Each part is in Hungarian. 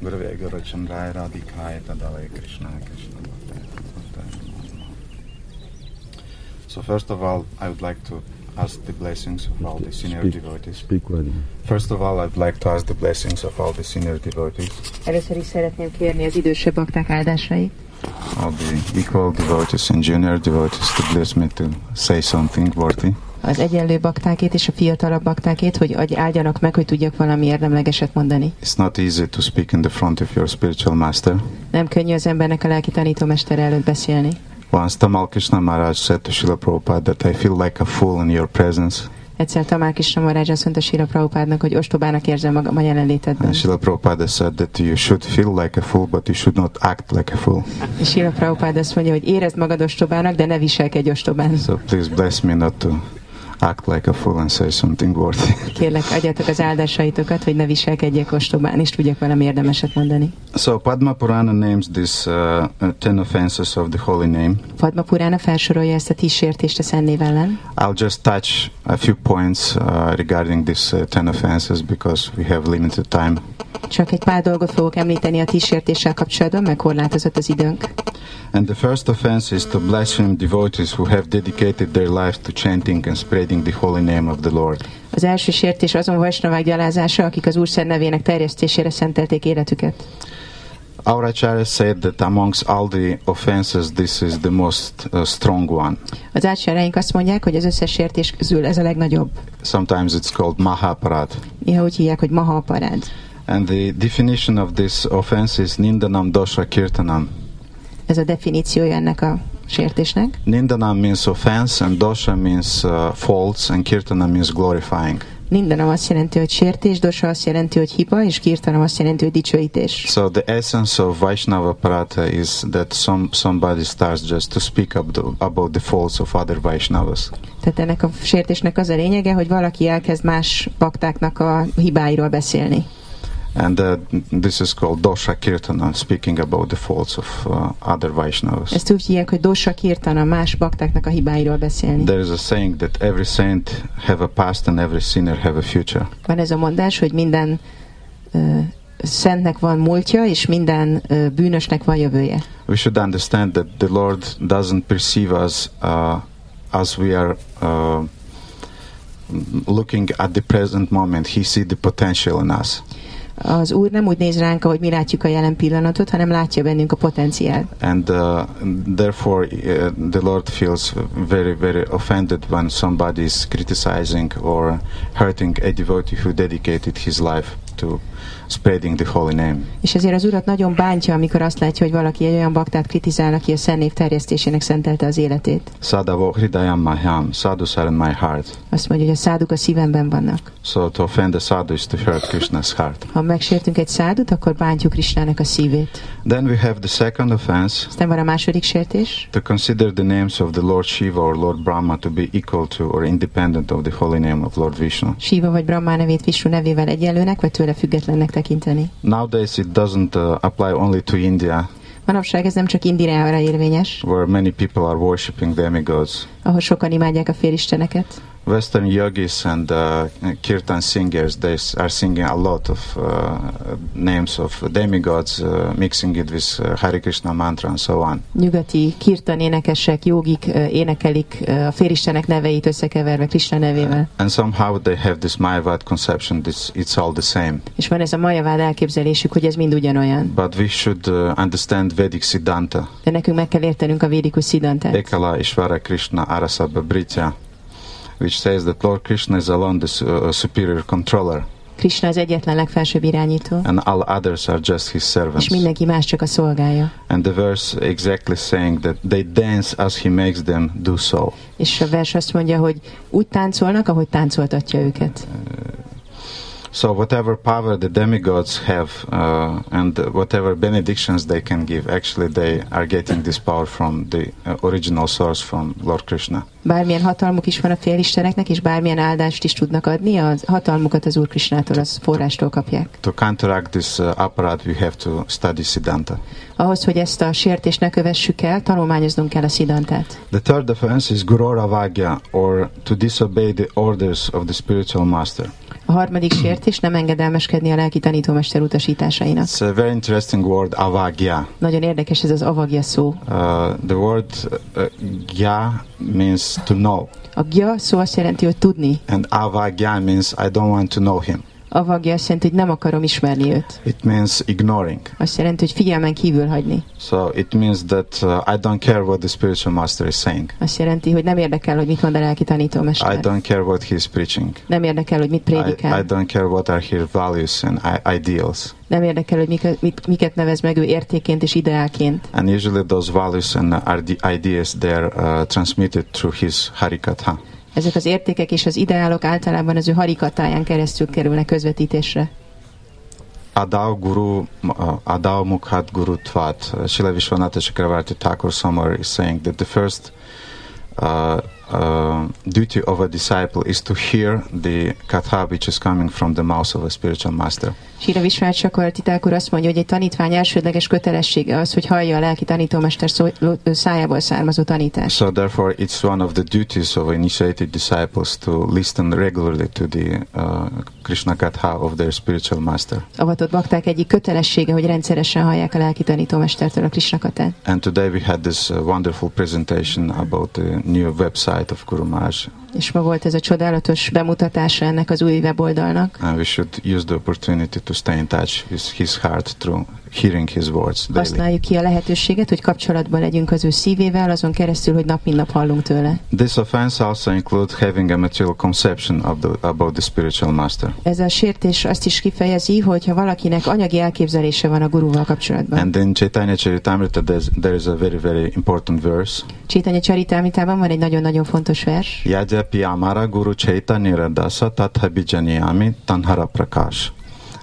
Gurave Gurachandraya Radhikaya Tadavaya Krishna Krishna Bhakta Bhakta Namo. So first of all, I would like to ask the blessings of all the senior Speak. devotees. Speak Vadi. First of all, I'd like to ask the blessings of all the senior devotees, Először is szeretném kérni az idősebb bakták áldásait, all the equal devotees and junior devotees to bless me to say something worthy. Az egyenlő baktákét és a fiatalabb baktákét, hogy áldjanak meg, hogy tudjak valami érdemlegeset mondani. It's not easy to speak in the front of your spiritual master. Nem könnyű az embernek a lelki tanítómester előtt beszélni. Once Tamal Krishna Maharaj said to Srila Prabhupada that I feel like a fool in your presence. Egyszer Tamál Kisna Marács azt mondta Sira Prabhupádnak, hogy ostobának érzem magam a jelenlétedben. And Srila Prabhupada said that you should feel like a fool, but you should not act like a fool. És Sira Prabhupád azt mondja, hogy érezd magad ostobának, de ne viselkedj ostobán. So please bless me not to act like a fool and say something worthy. Kérlek, adjatok az áldásaitokat, hogy ne viselkedjek ostobán, és tudjak valami érdemeset mondani. So Padma Purana names these uh, uh, ten offenses of the holy name. Padma Purána felsorolja ezt a tíz sértést a Szent név ellen. I'll just touch a few points uh, regarding these uh, ten offenses because we have limited time. Csak egy pár dolgot fogok említeni a tíz sértéssel kapcsolatban, mert korlátozott az időnk. And the first offense is to blaspheme devotees who have dedicated their life to chanting and spreading the holy name of the Lord. Az első sértés azon vajsnavák gyalázása, akik az Úr nevének terjesztésére szentelték életüket. Our Acharya said that amongst all the offenses, this is the most uh, strong one. Az átsáraink azt mondják, hogy az összes sértés közül ez a legnagyobb. Sometimes it's called Mahaparad. Néha úgy hívják, hogy maha parád. And the definition of this offense is Nindanam Dosha Kirtanam. Ez a definíciója ennek a sértésnek. Nindanam means offense, and Dosha means uh, faults, and Kirtanam means glorifying. Mindenem azt jelenti, hogy sértés, dosa azt jelenti, hogy hiba, és kirtanam azt jelenti, hogy dicsőítés. So the essence of Vaishnava Parata is that some somebody starts just to speak up the, about the faults of other Vaishnavas. Tehát ennek a sértésnek az a lényege, hogy valaki elkezd más baktáknak a hibáiról beszélni. And uh, this is called Dosha Kirtana, speaking about the faults of uh, other Vaishnavas. Ezt úgy hívják, hogy dosa kirtana, más baktáknak a hibáiról beszélni. There is a saying that every saint have a past and every sinner have a future. Van ez a mondás, hogy minden ö, szentnek van múltja, és minden ö, bűnösnek van jövője. We should understand that the Lord doesn't perceive us uh, as we are uh, looking at the present moment. He sees the potential in us. Az Úr nem úgy néz ránk, ahogy mi látjuk a jelen pillanatot, hanem látja bennünk a potenciált. And uh, therefore, uh, the Lord feels very, very offended when somebody is criticizing or hurting a devotee who dedicated his life to spreading the holy name. És ezért az Urat nagyon bántja, amikor azt látja, hogy valaki egy olyan baktát kritizál, aki a szennév terjesztésének szentelte az életét. Sadavo hridayam maham, sadhus are in my heart. Azt mondja, hogy a száduk a szívemben vannak. So to offend a sadhu is to hurt Krishna's heart. Ha megsértünk egy szádut, akkor bántjuk Krisnának a szívét. Then we have the second offense, Aztán van a második sértés, to consider the names of the Lord Shiva or Lord Brahma to be equal to or independent of the holy name of Lord Vishnu. Shiva vagy Brahma nevét Vishnu nevével egyenlőnek, vagy tőle függetlennek tekinteni. Nowadays it doesn't uh, apply only to India, Manapság ez nem csak Indiára érvényes, where many people are worshipping demigods. ahol sokan imádják a félisteneket. Western yogis and uh, kirtan singers, they are singing a lot of uh, names of demigods, uh, mixing it with uh, Hare Krishna mantra and so on. Nyugati kirtan énekesek, jogik ö, énekelik ö, a félistenek neveit összekeverve Krishna nevével. And somehow they have this Mayavad conception, this, it's all the same. És van ez a majavád elképzelésük, hogy ez mind ugyanolyan. But we should uh, understand Vedic Siddhanta. De nekünk meg kell értenünk a védikus szidantát. Ekala Ishvara Krishna Arasabha Britya, which says that Lord Krishna is alone the su- uh, superior controller, Krishna az egyetlen legfelsőbb irányító, and all others are just his és servants. mindenki más csak a szolgája. And the verse exactly saying that they dance as he makes them do so. És a vers azt mondja, hogy úgy táncolnak, ahogy táncoltatja őket. So whatever power the demigods have uh, and whatever benedictions they can give, actually they are getting this power from the uh, original source from Lord Krishna. Bármilyen hatalmuk is van a félisteneknek, és bármilyen áldást is tudnak adni, a hatalmukat az Úr Krisnától, az forrástól kapják. To counteract this uh, apparat, we have to study Siddhanta. Ahhoz, hogy ezt a sértést ne kövessük el, tanulmányoznunk kell a szidantát. The third offense is Gurora Vagya, or to disobey the orders of the spiritual master. A harmadik sértés nem engedelmeskedni a lelki tanítómester utasításainak. It's a very interesting word, avagya. Nagyon érdekes ez az avagya szó. Uh, the word uh, gya means to know, A gya szó azt jelenti, hogy tudni. and avagya means I don't want to know him. Avagya azt jelenti, hogy nem akarom ismerni őt. It means ignoring. Azt jelenti, hogy figyelmen kívül hagyni. So it means that uh, I don't care what the spiritual master is saying. Azt jelenti, hogy nem érdekel, hogy mit mond a lelki I tanítómester. don't care what he's preaching. Nem érdekel, hogy mit I, I prédikál. don't care what are his values and I- ideals. Nem érdekel, hogy mik, mit, miket nevez meg ő értéként és ideálként. And usually those values and are the ideas they're uh, transmitted through his harikatha. Ezek az értékek és az ideálok általában az ő harikatáján keresztül kerülnek közvetítésre. Adao Guru, uh, Adao Mukhat Guru Tvat. Uh, Srila Vishwanatha Chakravarti Thakur somewhere is saying that the first uh, uh, duty of a disciple is to hear the katha which is coming from the mouth of a spiritual master. Sira Visvát Sakar Titákor azt mondja, hogy egy tanítvány elsődleges kötelessége az, hogy hallja a lelki tanítómester szó, szájából származó tanítást. So therefore, it's one of the duties of initiated disciples to listen regularly to the uh, Krishna katha of their spiritual master. Avatott bakták egyik kötelessége, hogy rendszeresen hallják a lelki tanítómestertől a Krisnakatát. And today we had this uh, wonderful presentation about the new website of Guru Maharaj. És ma volt ez a csodálatos bemutatása ennek az új weboldalnak. And we should use the opportunity to stay in touch with his heart through hearing his words daily. Használjuk ki a lehetőséget, hogy kapcsolatban legyünk az ő szívével, azon keresztül, hogy nap mint nap hallunk tőle. This offense also includes having a material conception of the, about the spiritual master. Ez a sértés azt is kifejezi, hogy ha valakinek anyagi elképzelése van a gurúval kapcsolatban. And in Chaitanya Charitamrita, there is a very, very important verse. Csétanya Csaritámitában van egy nagyon-nagyon fontos vers. Yajapya Amara Guru Chaitanya Radasa Tathabhijaniyami Tanhara Prakash.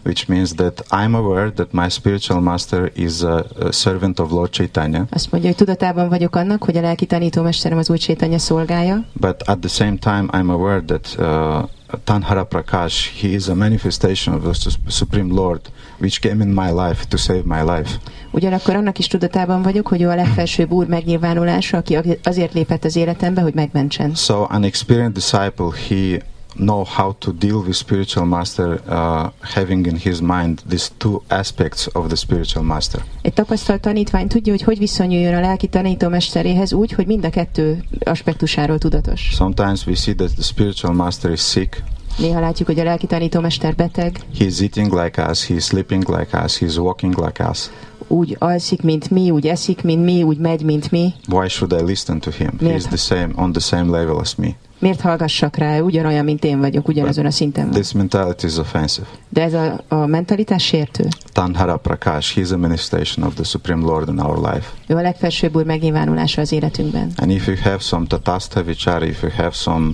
Which means that I'm aware that my spiritual master is a, a servant of Lord Chaitanya, Azt mondja, hogy tudatában vagyok annak, hogy a lelki tanítómesterem az új Csétanya szolgája, but at the same time I'm aware that uh, Tanhara Prakash, he is a manifestation of the Su- Supreme Lord, which came in my life to save my life. Ugyanakkor annak is tudatában vagyok, hogy ő a legfelsőbb úr megnyilvánulása, aki azért lépett az életembe, hogy megmentsen. So an experienced disciple, he know how to deal with spiritual master, uh, having in his mind these two aspects of the spiritual master. Egy tapasztalt tanítvány tudja, hogy hogy viszonyuljon a lelki tanítómesteréhez úgy, hogy mind a kettő aspektusáról tudatos. Sometimes we see that the spiritual master is sick. Néha látjuk, hogy a lelki tanítómester beteg, He's eating like us, he's sleeping like us, he's walking like us. úgy alszik, mint mi, úgy eszik, mint mi, úgy megy, mint mi. Why should I listen to him? Miért? He's the same on the same level as me. Miért hallgassak rá? Ugyanolyan, mint én vagyok, ugyanazon a szinten van. This mentality is offensive. De ez a, a mentalitás sértő. Tanhara Prakash, he's a manifestation of the Supreme Lord in our life. Ő a legfelsőbb úr megnyilvánulása az életünkben. And if you have some tatastha vichara, if you have some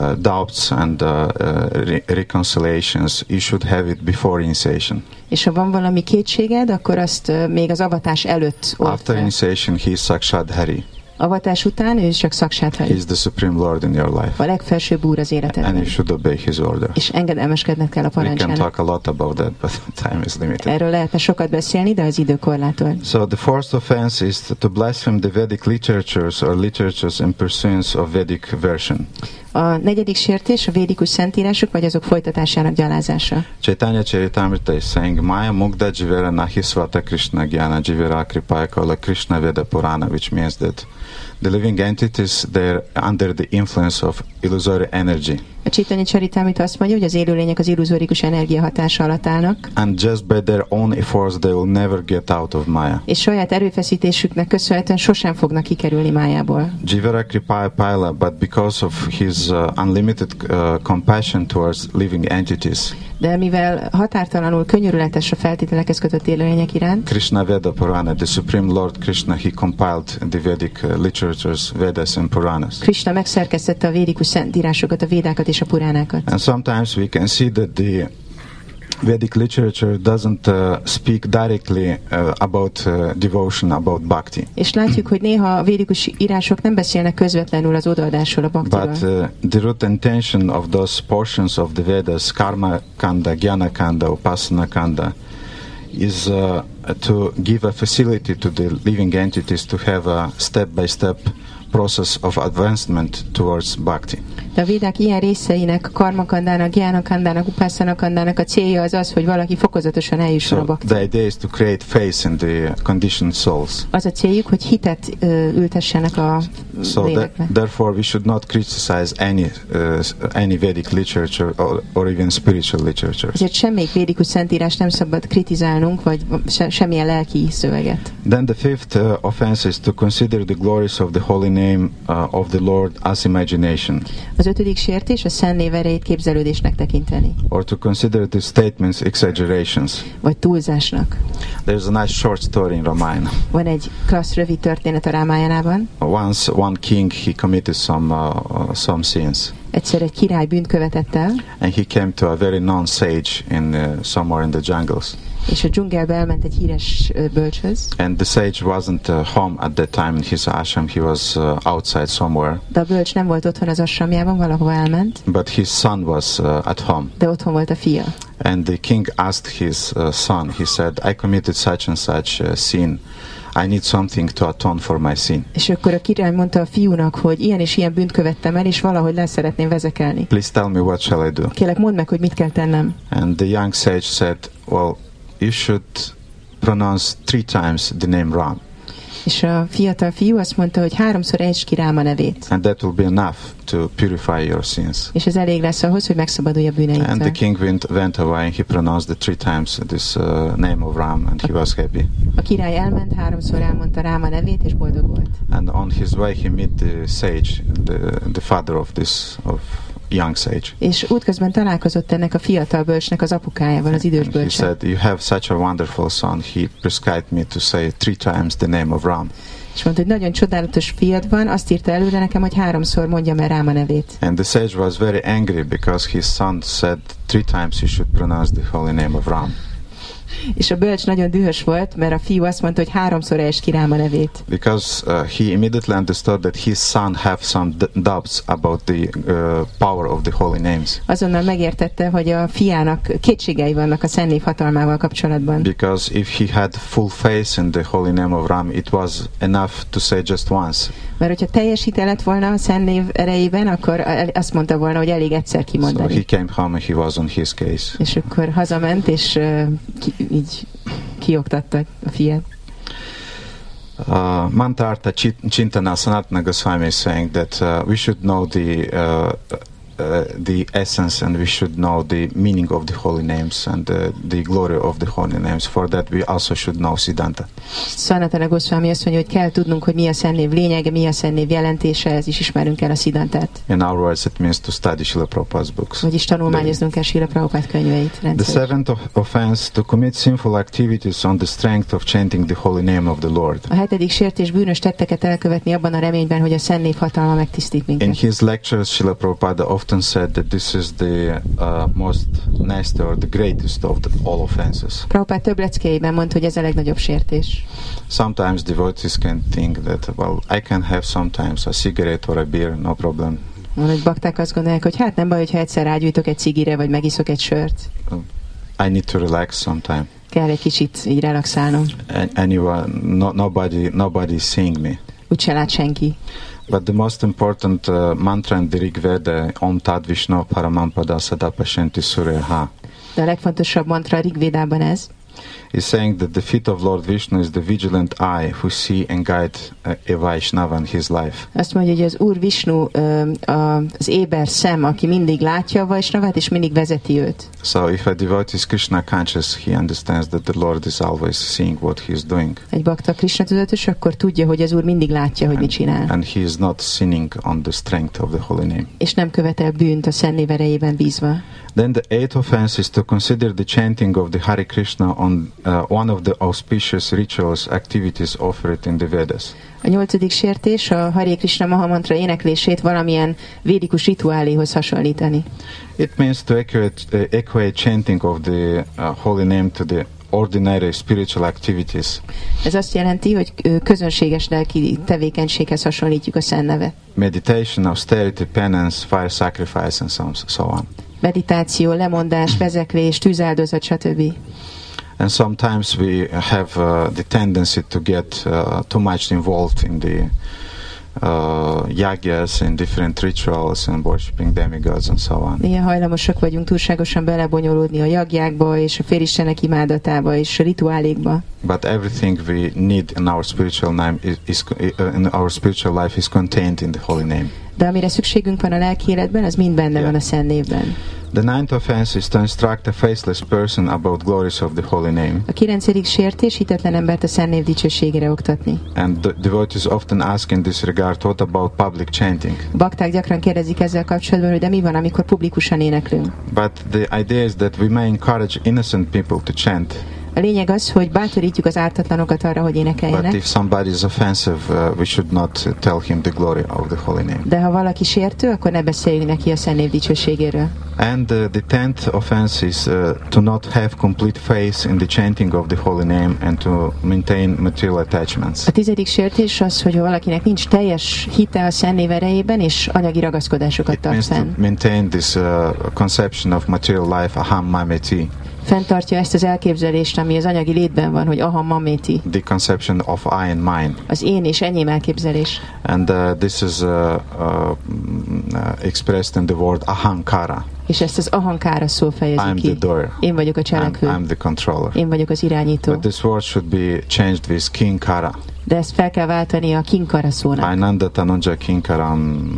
uh, doubts and uh, uh, re- reconciliations, you should have it before initiation. És ha van valami kétséged, akkor azt ö, még az avatás előtt old After initiation, he is Sakshat Hari. Avatás után ő csak szaksát He is the Supreme Lord in your life. A legfelsőbb úr az And életedben. you should obey his order. És engedelmeskedned kell a We can parancsának. talk a lot about that, but time is limited. Erről lehetne sokat beszélni, de az idő korlátolt. So the fourth offense is to blaspheme the Vedic literatures or literatures in pursuance of Vedic version. A negyedik sértés a védikus szentírások, vagy azok folytatásának gyalázása. Chaitanya Charitamrita is saying, Maya Mugda Jivera Nahisvata Krishna Gyana Jivera Kripaya Krishna Veda Purana, which means that the living entities, they're under the influence of illusory energy. A Csitanya Csaritámit azt mondja, hogy az élőlények az illuzórikus energia hatása alatt állnak, And just by their own efforts, they will never get out of Maya. és saját erőfeszítésüknek köszönhetően sosem fognak kikerülni májából. Jivera Kripaya Paila, but because of his uh, unlimited uh, compassion towards living entities, De mivel határtalanul könyörületes a feltételekhez kötött élőlények iránt, Krishna Veda Purana, the Supreme Lord Krishna, he compiled the Vedic uh, literatures, Vedas and Puranas. Krishna megszerkesztette a védikus szentírásokat, a védákat és a puránákat. And sometimes we can see that the Vedic literature doesn't uh, speak directly uh, about uh, devotion, about bhakti. És látjuk, hogy néha a védikus írások nem beszélnek közvetlenül az odaadásról, a baktiról. But uh, the root intention of those portions of the Vedas, Karma Kanda, Jnana Kanda, Upasana Kanda, is uh, to give a facility to the living entities to have a step by step process of advancement towards bhakti. De a védák ilyen részeinek, a karmakandának, gyánakandának, upászanakandának a célja az az, hogy valaki fokozatosan eljusson a So bakti. the idea is to create faith in the conditioned souls. Az a céljuk, hogy hitet ö, ültessenek a So that, lélekbe. therefore, we should not criticize any uh, any Vedic literature or, or even spiritual literature. Ezért semmelyik védikus szentírás nem szabad kritizálnunk, vagy se, semmilyen lelki szöveget. Then the fifth uh, offense is to consider the glories of the holy name uh, of the Lord as imagination, Az ötödik sértés a szent név erejét képzelődésnek tekinteni, or to consider the statements exaggerations. vagy túlzásnak. There's a nice short story in Ramayana. Van egy klassz rövid történet a Rámájánában. Once, one king he committed some uh, uh, some sins, Egyszer egy király bűnt követett el, and he came to a very known sage in uh, somewhere in the jungles. És a dzsungelbe elment egy híres bölcshöz, And the sage wasn't uh, home at that time in his ashram. He was uh, outside somewhere. de a bölcs nem volt otthon az asramjában, valahova elment, But his son was uh, at home. de otthon volt a fia. And the king asked his uh, son, he said, I committed such and such uh, sin. I need something to atone for my sin. És akkor a király mondta a fiúnak, hogy ilyen és ilyen bűnt követtem el, és valahogy le szeretném vezekelni. Please tell me what shall I do? Kérlek, mondd meg, hogy mit kell tennem. And the young sage said, Well, you should pronounce three times the name Ram. És a fiatal fiú azt mondta, hogy háromszor ejtsd ki nevét. And that will be enough to purify your sins. És ez elég lesz ahhoz, hogy megszabadulj a And the bűneitől. king went, went away and he pronounced the three times this uh, name of Ram and he was happy. A király elment, háromszor elmondta rám a nevét, és boldog volt. And on his way he met the sage, the, the father of this of young sage. És útközben találkozott ennek a fiatal bölcsnek az apukájával, az idős And he bölcsel. said, You have such a wonderful son. He prescribed me to say three times the name of Ram. És mondta, hogy nagyon csodálatos fiad van, azt írta előre nekem, hogy háromszor mondjam el rám a nevét. And the sage was very angry because his son said three times he should pronounce the holy name of Ram. És a bölcs nagyon dühös volt, mert a fiú azt mondta, hogy háromszor ejtsd ki rám a nevét. Because uh, he immediately understood that his son have some doubts about the uh, power of the holy names. Azonnal megértette, hogy a fiának kétségei vannak a szennév hatalmával kapcsolatban. Because if he had full faith in the holy name of Ram, it was enough to say just once. Mert hogyha teljes hite lett volna a szennév erejében, akkor azt mondta volna, hogy elég egyszer So kimondani. he came home and he was on his case. És akkor hazament, és uh, ki, így kioktatta a fiát. Uh, Mantarta Chintana Sanatana Goswami is saying that uh, we should know the uh, uh, the essence and we should know the meaning of the holy names and uh, the glory of the holy names. For that, we also should know Siddhanta. Szanatana Goswami azt mondja, hogy kell tudnunk, hogy mi a szennév lényege, mi a szennév jelentése, ez is ismerünk el a szidantát. In our words, it means to study Srila Prabhupada's books. Vagyis tanulmányoznunk kell Sila Prabhupád könyveit The rendszeresen. seventh of- offense to commit sinful activities on the strength of chanting the holy name of the Lord. A hetedik sértés bűnös tetteket elkövetni abban a reményben, hogy a szennév hatalma megtisztít In minket. his lectures, Srila Prabhupada often said that this is the uh, most nasty or the greatest of the, all offenses. Prabhupád több leckéjében mondta, hogy ez a legnagyobb sértés. Sometimes devotees can think that, well, I can have sometimes a cigarette or a beer, no problem. Van, hogy bakták azt gondolják, hogy hát nem baj, hogyha egyszer rágyújtok egy cigire, vagy megiszok egy sört. I need to relax sometime. Kell egy kicsit így relaxálnom. Anyone, no, nobody, nobody seeing me. Úgyse lát senki. But the most important uh, mantra in the Rig Veda, Om Tad Vishnu Paramampada Sadapashanti Suryaha, De a legfontosabb mantra a Rigvédában ez, is saying that the feet of Lord Vishnu is the vigilant eye who see and guide uh, a Vaishnava in his life. Azt mondja, hogy az Úr Visnu ö, a- az éber szem, aki mindig látja a Vajsnavát, és mindig vezeti őt. So if a devotee is Krishna conscious, he understands that the Lord is always seeing what he is doing. Egy bakta Krishna tudatos, akkor tudja, hogy az Úr mindig látja, hogy mit csinál. And he is not sinning on the strength of the holy name. És nem követel bűnt a szennév erejében bízva. Then the eighth offense is to consider the chanting of the Hare Krishna on uh, one of the auspicious rituals activities offered in the Vedas. A nyolcadik sértés a Hare Krishna Mahamantra éneklését valamilyen védikus rituáléhoz hasonlítani. It means to equate, uh, equate chanting of the uh, holy name to the ordinary spiritual activities. Ez azt jelenti, hogy közönséges lelki tevékenységhez hasonlítjuk a Szent nevet. Meditation, austerity, penance, fire sacrifice, and so on. Meditáció, lemondás, vezeklés, tűzáldozat, stb. And sometimes we have uh, the tendency to get uh, too much involved in the uh, yagyas and different rituals and worshipping demigods and so on. Néha hajlamosak vagyunk túlságosan belebonyolódni a jagjákba, és a félistenek imádatába, és a rituálékba. But everything we need in our spiritual name is, is in our spiritual life is contained in the holy name. De amire szükségünk van a lelki életben, az mind benne Yeah. van a Szent névben. The ninth offense is to instruct a faithless person about glories of the holy name. A kilencedik sértés hitetlen embert a Szent név dicsőségére oktatni. And the devotees often ask in this regard, what about public chanting? Bakták gyakran kérdezik ezzel kapcsolatban, hogy de mi van, amikor publikusan éneklünk. But the idea is that we may encourage innocent people to chant, A lényeg az, hogy bátorítjuk az ártatlanokat arra, hogy but énekeljenek, if somebody is offensive, uh, we should not tell him the glory of the holy name. de ha valaki sértő, akkor ne beszéljünk neki a Szent név dicsőségéről. And uh, the tenth offense is uh, to not have complete faith in the chanting of the holy name and to maintain material attachments. A tizedik sértés az, hogy ha valakinek nincs teljes hite a Szent név erejében, és anyagi ragaszkodásokat tart fenn. maintain this uh, conception of material life, aham mameti, Fenntartja ezt az elképzelést, ami az anyagi létben van, hogy aha maméti, the conception of I and mine. az én és enyém elképzelés. And uh, this is uh, uh, uh, expressed in the word ahankara. És ezt az ahankára szó fejezi I'm the ki. doer. Én vagyok a I'm, cselekvő. I'm the controller. Én vagyok az irányító. But this word should be changed with kinkara. De ezt fel kell váltani a kinkara szónak. Ainanda tanunja kinkaram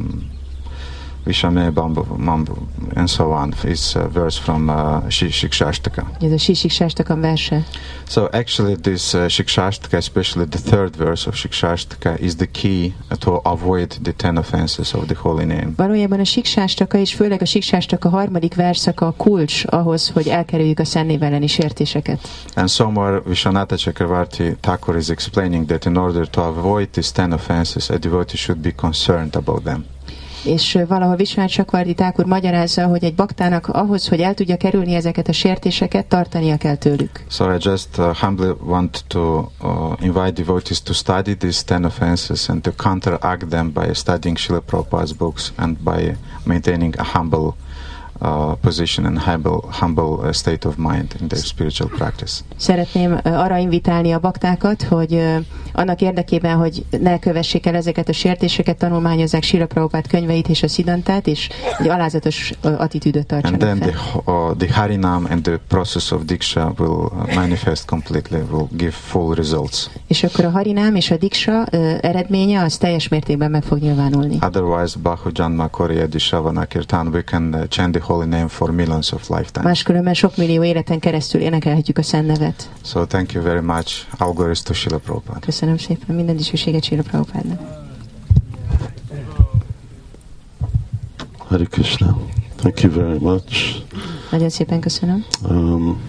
vishame bambu, mambu, and so on. It's a verse from uh, Shi- Shikshashtaka. Ez a Sisik Sástakan verse. So actually this uh, Shikshashtaka, especially the third verse of Shikshashtaka, is the key to avoid the ten offenses of the holy name. Valójában a Siksástaka, és főleg a Siksástaka harmadik verszaka a kulcs ahhoz, hogy elkerüljük a szennév elleni sértéseket. And somewhere Vishwanatha Chakravarti Thakur is explaining that in order to avoid these ten offenses, a devotee should be concerned about them. És valahol Visvát Sakvardi Thakur magyarázza, hogy egy baktának ahhoz, hogy el tudja kerülni ezeket a sértéseket, tartania kell tőlük. So I just uh, humbly want to uh, invite devotees to study these ten offenses and to counteract them by studying Srila Prabhupada's books and by maintaining a humble uh, position and humble, humble uh, state of mind in their spiritual practice. Szeretném ö, arra invitálni a baktákat, hogy ö, annak érdekében, hogy ne kövessék el ezeket a sértéseket, tanulmányozzák Sila Prabhupád könyveit és a szidantát, és egy alázatos attitűdöt And tartsanak then the, fel. uh, the Harinam and the process of Diksha will uh, manifest completely, will give full results. És akkor a harinám és a diksa ö, eredménye az teljes mértékben meg fog nyilvánulni. Otherwise, Bahu Janma Koriyadi Shavana Kirtan, we can uh, chant the holy name for millions of lifetimes. Máskülönben sok millió életen keresztül énekelhetjük a Szent nevet. So thank you very much. All glories to Srila Prabhupada. Köszönöm szépen, minden dicsőséget Sila Prabhupádnak. Hare Krishna. Thank you very much. Nagyon szépen köszönöm. Um,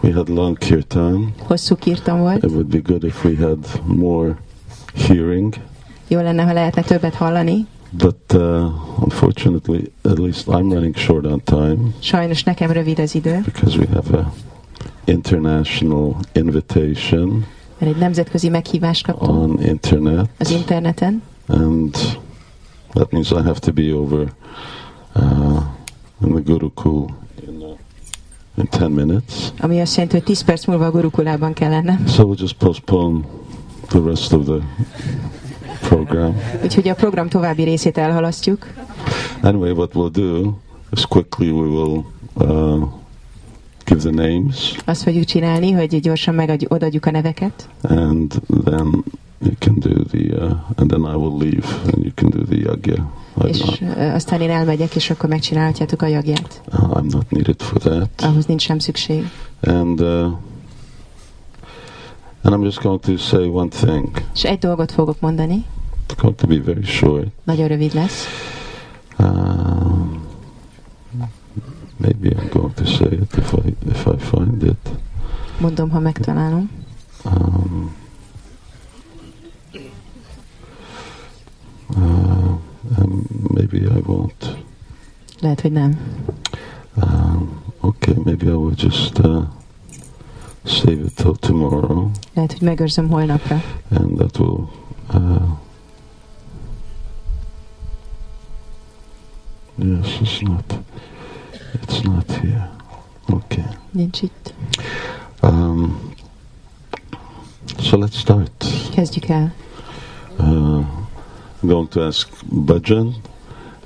we had long kirtan. Hosszú kirtan volt. It would be good if we had more hearing, Jó lenne, ha lehetne többet hallani. But uh, unfortunately, at least I'm running short on time Sajnos nekem rövid az idő, because we have a international invitation mert egy nemzetközi meghívást kaptam on internet, az interneten, and that means I have to be over uh, in the Gurukul in, uh, in 10 minutes. ami azt jelenti, hogy 10 perc múlva a gurukulában kell lennem. So we'll just postpone the rest of the program. Úgyhogy a program további részét elhalasztjuk. Anyway, what we'll do is quickly we will uh, give the names, Azt fogjuk csinálni, hogy gyorsan megadjuk, odaadjuk a neveket, and then you can do the, uh, and then I will leave, and you can do the yagya. És ö, aztán én elmegyek, és akkor megcsinálhatjátok a jagját. uh, I'm not needed for that, Ahhoz nincs sem szükség. and uh, and I'm just going to say one thing. És egy dolgot fogok mondani, going to be very short. nagyon rövid lesz. Um, maybe I'm going to say it if I if I find it. Mondom, ha megtalálom. Um, uh, and maybe I won't. Lehet, hogy nem. Um, okay, maybe I will just uh, save it till tomorrow, Lehet, hogy megőrzöm holnapra. and that will. Uh, yes, it's not. It's not here. Okay. Nincs. Um, so let's start. Kezdjük el. Uh, I'm going to ask Bhajan,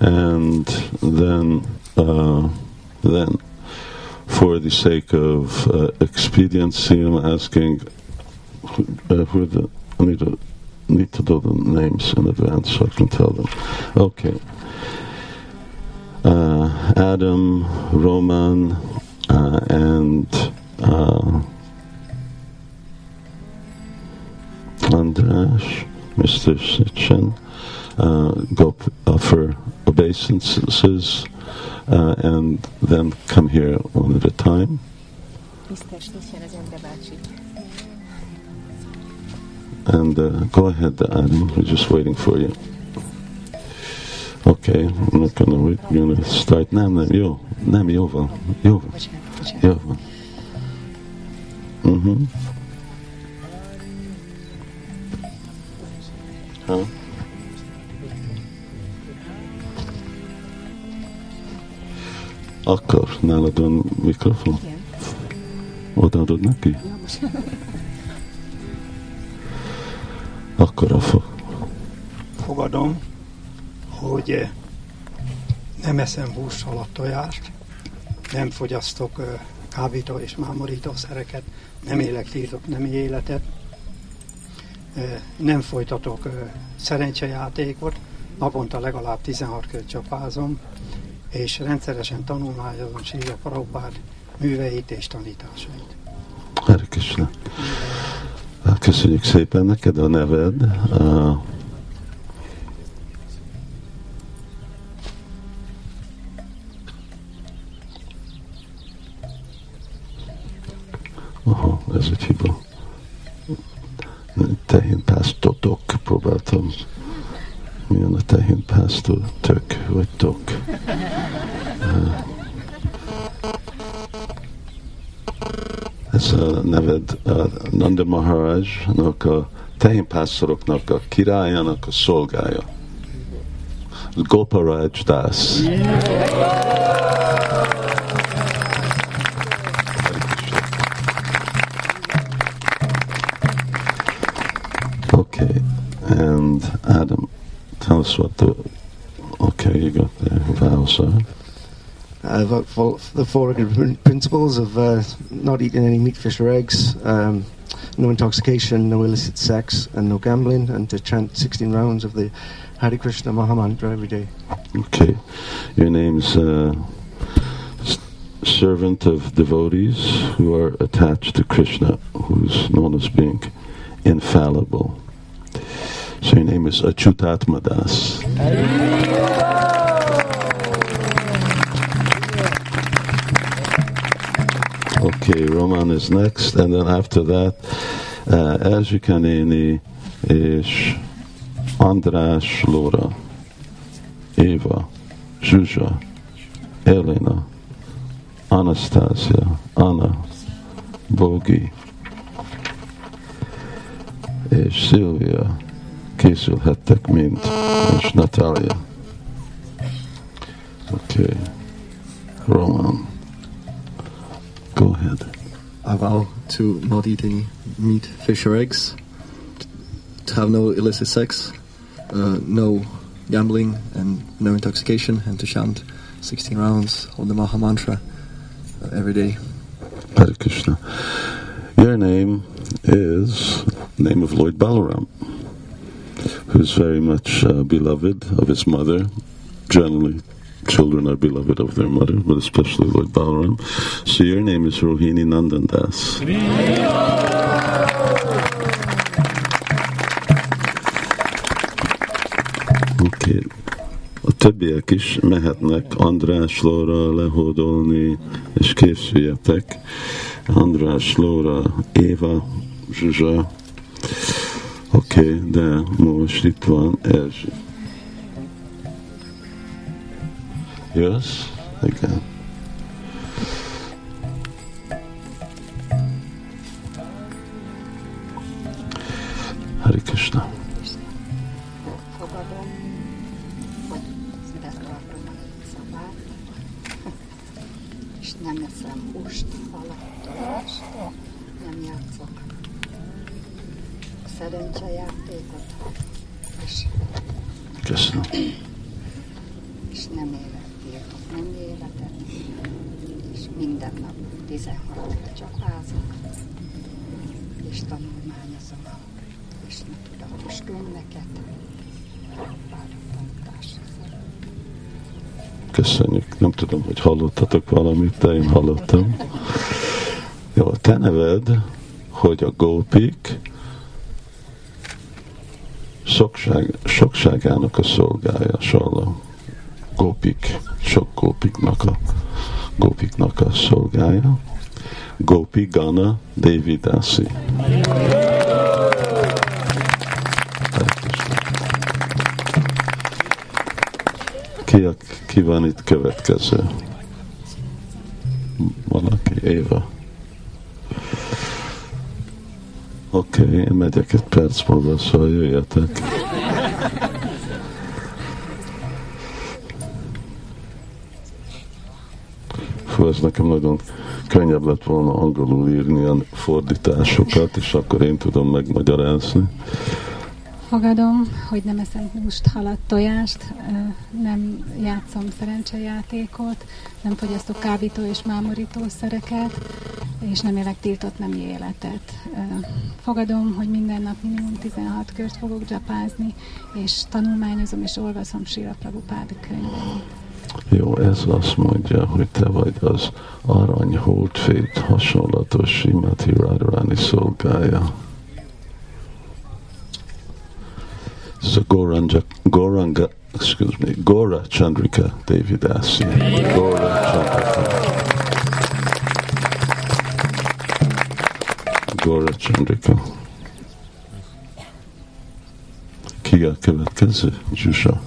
and then uh, then, for the sake of uh, expediency, I'm asking uh, who the I need to need to know the names in advance so I can tell them. Okay. Uh, Adam, Roman, uh, and uh, Andras, Mr. Sitchin, go offer obeisances and then come here one at a time. And uh, go ahead, Adam. We're just waiting for you. Okay, I'm not gonna. We're gonna start. Nem, nem, jó. Nem, jó van. Jó van. Jó van. Mhm. Ha? Akkor nálad van mikrofon? Igen. Odaadod neki? Akkor a fog. fogadom, hogy eh, nem eszem hússal tojást, nem fogyasztok eh, kábító és mámorítószereket, nem élek tiltott nemi életet, eh, nem folytatok szerencsejátékot, naponta legalább 16 kör csapázom, és rendszeresen tanulmányozom Sírja Prabhupád műveit és tanításait. Krishna. Köszönjük szépen neked a neved. Aha, ez egy hiba. Tehénpásztotok, próbáltam. Milyen a tehénpásztor? Tök vagy tok? Ez a neved a Nanda Maharajnak a tehénpásztoroknak a királyának a szolgája. Goparaj Das. Okay, The the four principles of uh, not eating any meat, fish, or eggs, um, no intoxication, no illicit sex, and no gambling, and to chant 16 rounds of the Hare Krishna Mahamantra every day. Okay, your name's uh, s- servant of devotees who are attached to Krishna, who's known as being infallible. So your name is Achutatma Okay, Roman is next, and then after that, uh, Erzsika néni és András Lóra. Eva, Zsuzsa, Elena, Anastasia, Anna, Bogi és Szilvia készülhettek, mint és Natália. Okay. Roman. Ahead. I vow to not eat any meat, fish, or eggs, to have no illicit sex, uh, no gambling, and no intoxication, and to chant 16 rounds of the Maha Mantra uh, every day. Hare Krishna. Your name is name of Lord Balaram, who's very much uh, beloved of his mother. Generally, children are beloved of their mother, but especially Lord Balaram. So your name is Rohini Nandan Das. Okay. A többiek is mehetnek András lóra lehódolni, és készüljetek. András lóra, Éva, Zsuzsa, oké, okay, de most itt van Erzsi. Jössz? Igen. Hari én hallottam. Jó, te neved, hogy a gópik sokság, sokságának a szolgája, Salla. Gópik, sok gópiknak a, gópiknak a szolgája. Gópi Gana Devidasi. Ki, a, ki van itt következő? Valaki, Éva. Oké, okay, én megyek egy perc múlva, szóval jöjjetek. Fú, ez nekem nagyon könnyebb lett volna angolul írni a fordításokat, és akkor én tudom megmagyarázni. Fogadom, hogy nem eszem húst, halat, tojást, nem játszom szerencsejátékot, nem fogyasztok kábító és mámorító szereket, és nem élek tiltott nem életet. Fogadom, hogy minden nap minimum 16 kört fogok dzsapázni, és tanulmányozom és olvasom Sira Prabhupád könyveit. Jó, ez azt mondja, hogy te vagy az arany holdfét hasonlatos Simati Radharani szolgája. A Goranga, Goranga, excuse me, Gora Chandrika Devidasi. Gora Chandrika. Gora Chandrika. Ki a következő? Zsusa.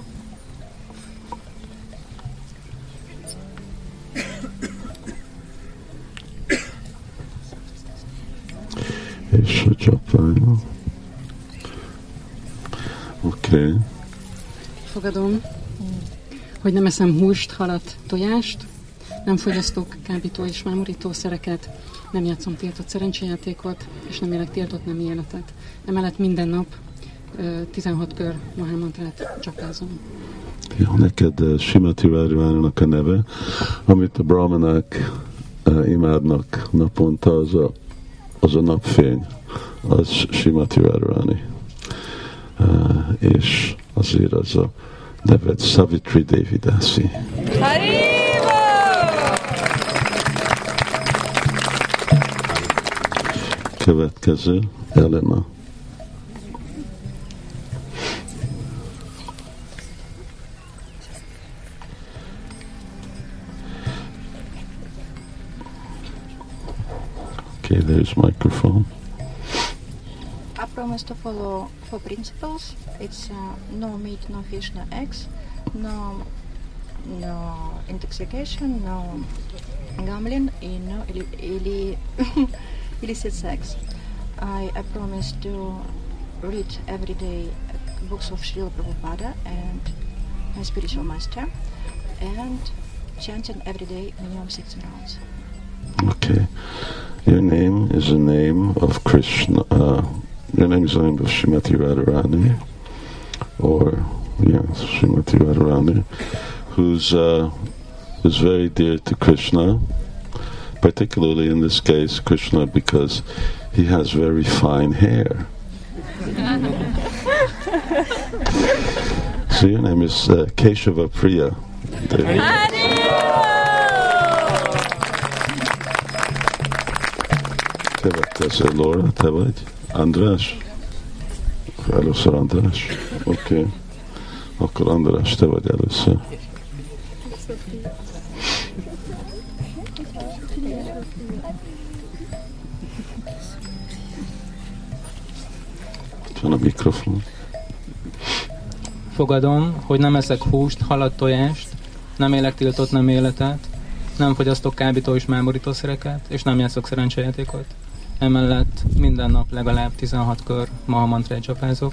Okay. Fogadom, hogy nem eszem húst, halat, tojást, nem fogyasztok kábító és mámorítószereket, nem játszom tiltott szerencsejátékot, és nem élek tiltott nem életet. Emellett minden nap ö, 16 kör Mahamantrát csapázom. Jó, neked Simati Radharaninak a neve, amit a brahmanák imádnak naponta, az a, az a napfény, az Simati Radharani. És azért az a neved Savitri Devidasi. Következő, Elena. Okay, there's microphone. I promise to follow four principles. It's uh, no meat, no fish, no eggs, no no intoxication, no gambling, and no illi- illi- illicit sex. I, I promise to read every day books of Srila Prabhupada and my spiritual master, and chanting every day minimum 16 rounds. Okay. Your name is the name of Krishna. Uh, your name is the name of Srimati Radharani, or yes, Srimati Radharani, who's uh, who's very dear to Krishna, particularly in this case Krishna because he has very fine hair. so your name is uh, Keshava Priya. Devi. Következő Laura, te vagy? András? Először András. Oké. Okay. Akkor András, te vagy először. Van a mikrofon. Fogadom, hogy nem eszek húst, halat, tojást, nem élek tiltott nem életet, nem fogyasztok kábító és mámorítószereket, és nem játszok szerencsejátékot. Emellett minden nap legalább 16 kör Mahamantrát csapázok,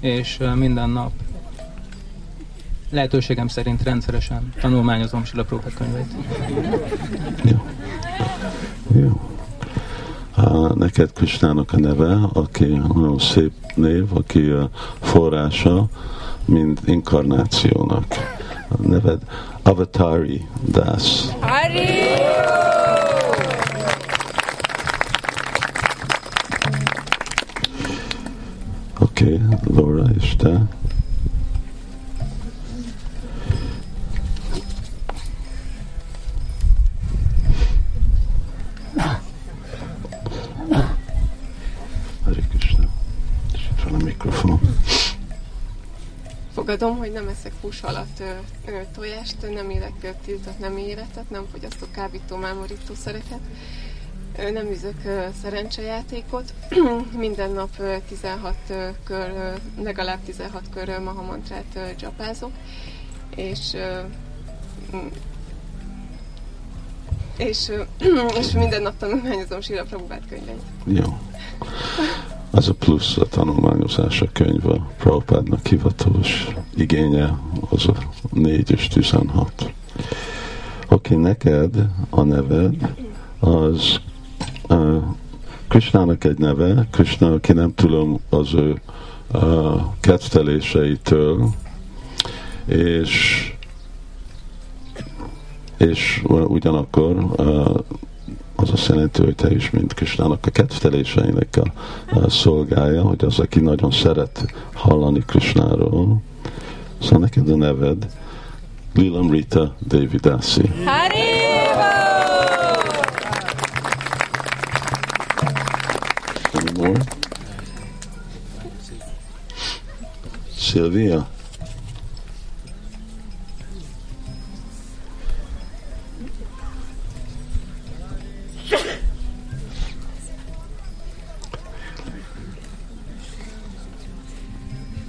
és minden nap lehetőségem szerint rendszeresen tanulmányozom Sila Prabhupád könyveit. Jó. Há, neked Krisnának a neve, aki nagyon szép név, aki a forrása mind inkarnációnak. A neved Avatari Das. Oké, okay, Laura és te. Fogadom, hogy nem eszek hús alatt ö, ö, tojást, nem élek ö, tiltott nem életet, nem fogyasztok kábító, mámorítószereket, ö, nem üzök szerencsejátékot, minden nap ö, 16 ö, kör, legalább 16 kör ö, mahamantrát csapázok, és mm, és, és minden nap tanulmányozom Sila Prabhupád könyveit. Jó. Az a plusz a tanulmányozás a könyv a Prabhupádnak hivatalos igénye, az a 4 és 16. Oké, neked a neved az Krishnának egy neve, Krishna, aki nem tudom az ő uh, kedvteléseitől, és és ugyanakkor az azt jelenti, hogy te is, mint Krisnának a kedvteléseinek a, szolgája, hogy az, aki nagyon szeret hallani Krisnáról. Szóval neked a neved Lilam Rita Davidasi. Any Sylvia?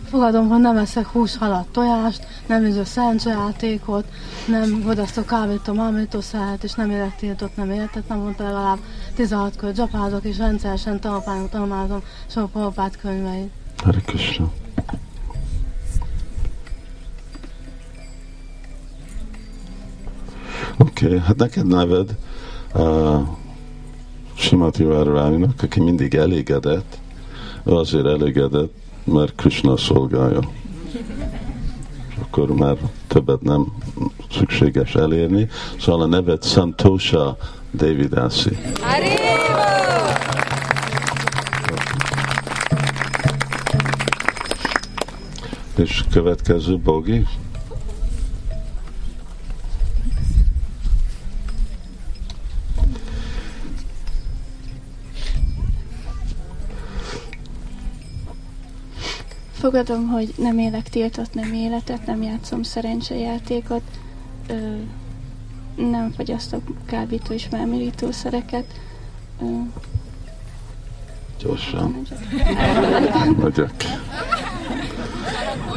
Fogadom, hogy nem eszek hús, halat, tojást, nem üzök szerencsejátékot, nem fogyasztok kábító, mámítószert, és nem élek tiltott, nem életet, nem mondta legalább 16 kör dzsapázok, és rendszeresen tanulmányok, tanulmányozom sok Prabhupád könyveit. Hare Krishna. Oké, okay, hát neked neved uh, Simati Vároráninak, aki mindig elégedett, azért elégedett, mert Krishna szolgálja. Akkor már többet nem szükséges elérni. Szóval a nevet Santosha Davidasi. És következő Bogi. Fogadom, hogy nem élek tiltott nem életet, nem játszom szerencsejátékot, ö, nem fogyasztok kábító és mámorítószereket. Ö, Gyorsan. Vagyok.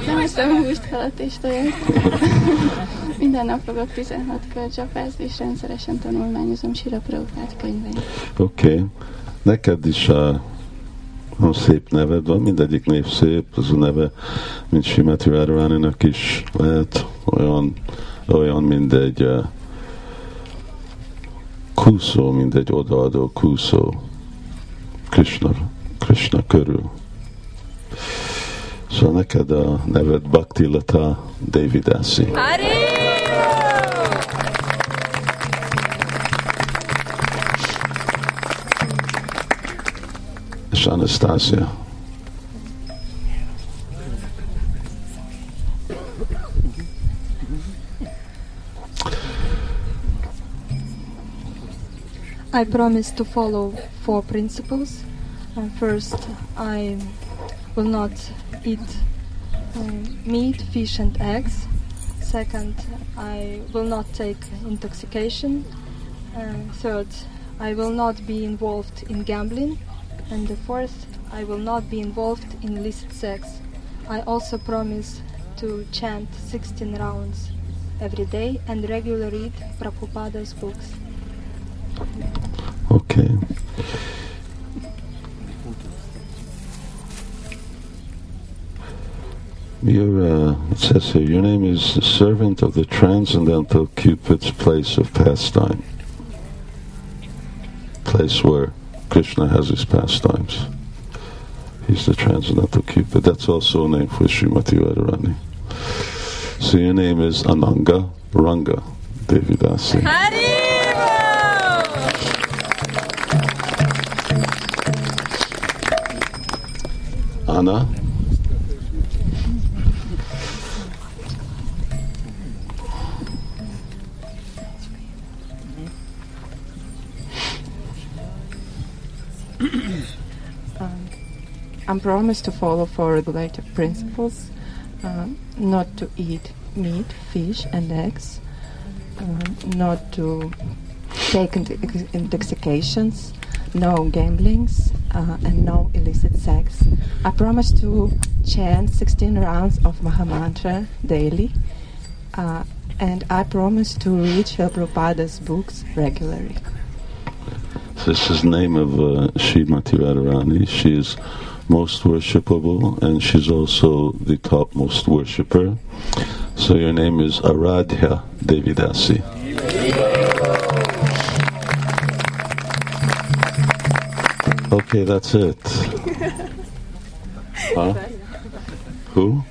nem eszem húst, halat és tojást. Minden nap fogok 16 kör csapázni, és rendszeresen tanulmányozom Sira könyveit. Oké. Okay. Neked is a szép neved van, mindegyik név szép, az a neve, mint Simeti Vároláninak is lehet olyan, olyan mint egy uh, kúszó, mint egy odaadó kúszó Krishna, Krishna körül. Szóval neked a neved Bhaktilata Davidasi. Anastasia. I promise to follow four principles. Uh, first, I will not eat um, meat, fish, and eggs. Second, I will not take intoxication. Uh, third, I will not be involved in gambling. And the fourth, I will not be involved in illicit sex. I also promise to chant 16 rounds every day and regularly read Prabhupada's books. Okay. Your, uh, it says here, your name is the servant of the transcendental Cupid's place of pastime. Place where Krishna has his pastimes. He's the transcendental Cupid. That's also a name for Srimati Radharani. So your name is Ananga Ranga Devidasi. Anna? I'm promised to follow four regulative principles: um, not to eat meat, fish, and eggs, um, not to take intox- intoxications, no gamblings, uh, and no illicit sex. I promise to chant 16 rounds of Mahamantra daily, uh, and I promise to read Srila Prabhupada's books regularly. This is the name of uh, Srimati Radharani. She is most worshipable and she's also the topmost worshipper. So your name is Aradhya Devidasi. Okay, that's it. Huh? Who?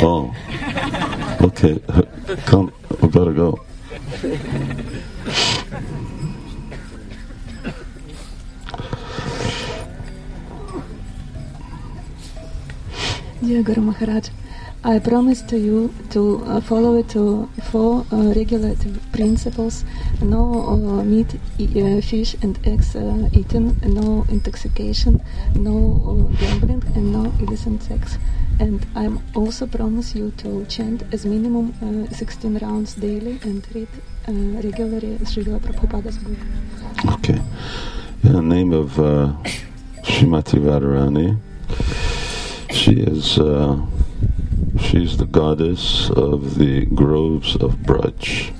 Oh. Okay. Come. We better go. Dear Guru Maharaj, I promise to you to uh, follow to four uh, regulative principles: no uh, meat, e- uh, fish, and eggs uh, eaten, no intoxication, no uh, gambling, and no illicit sex. And I also promise you to chant as minimum uh, 16 rounds daily and read regularly Srila Prabhupada's book. Okay. In the name of uh, Srimati Radharani. She is uh, she's the goddess of the groves of name.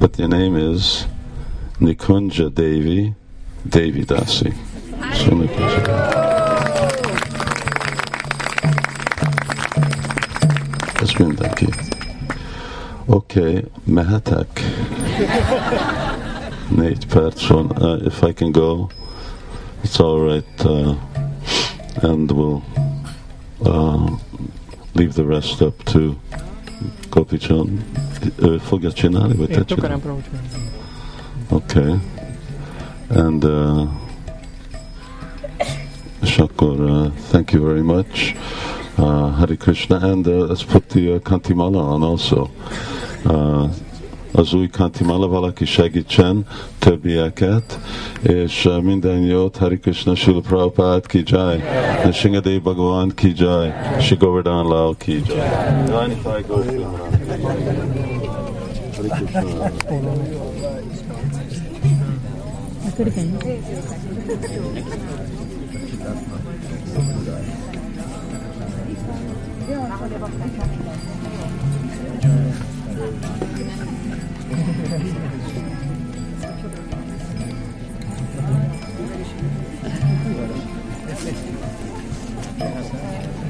But the name is Nikunja Devi Devi Dasi. Okay, Mehatak. Négy perc. Uh, if I can go, it's all right. Uh, and we'll uh, leave the rest up to Gopi Chan. Uh, fogja csinálni, vagy te Én csinálni? akarom próbálni. Okay. And uh, akkor uh, thank you very much. Uh, Hare Krishna. And uh, let's put the uh, Kantimala on also. Az új Kantimala valaki segítsen többieket, és uh, minden jót, Hare Krishna, Srila Prabhupada ki jai, és Singadev Bhagavan ki jai, Shri Govardhan Lal ki jai. Jai Gaur Hare Krishna. Thank you.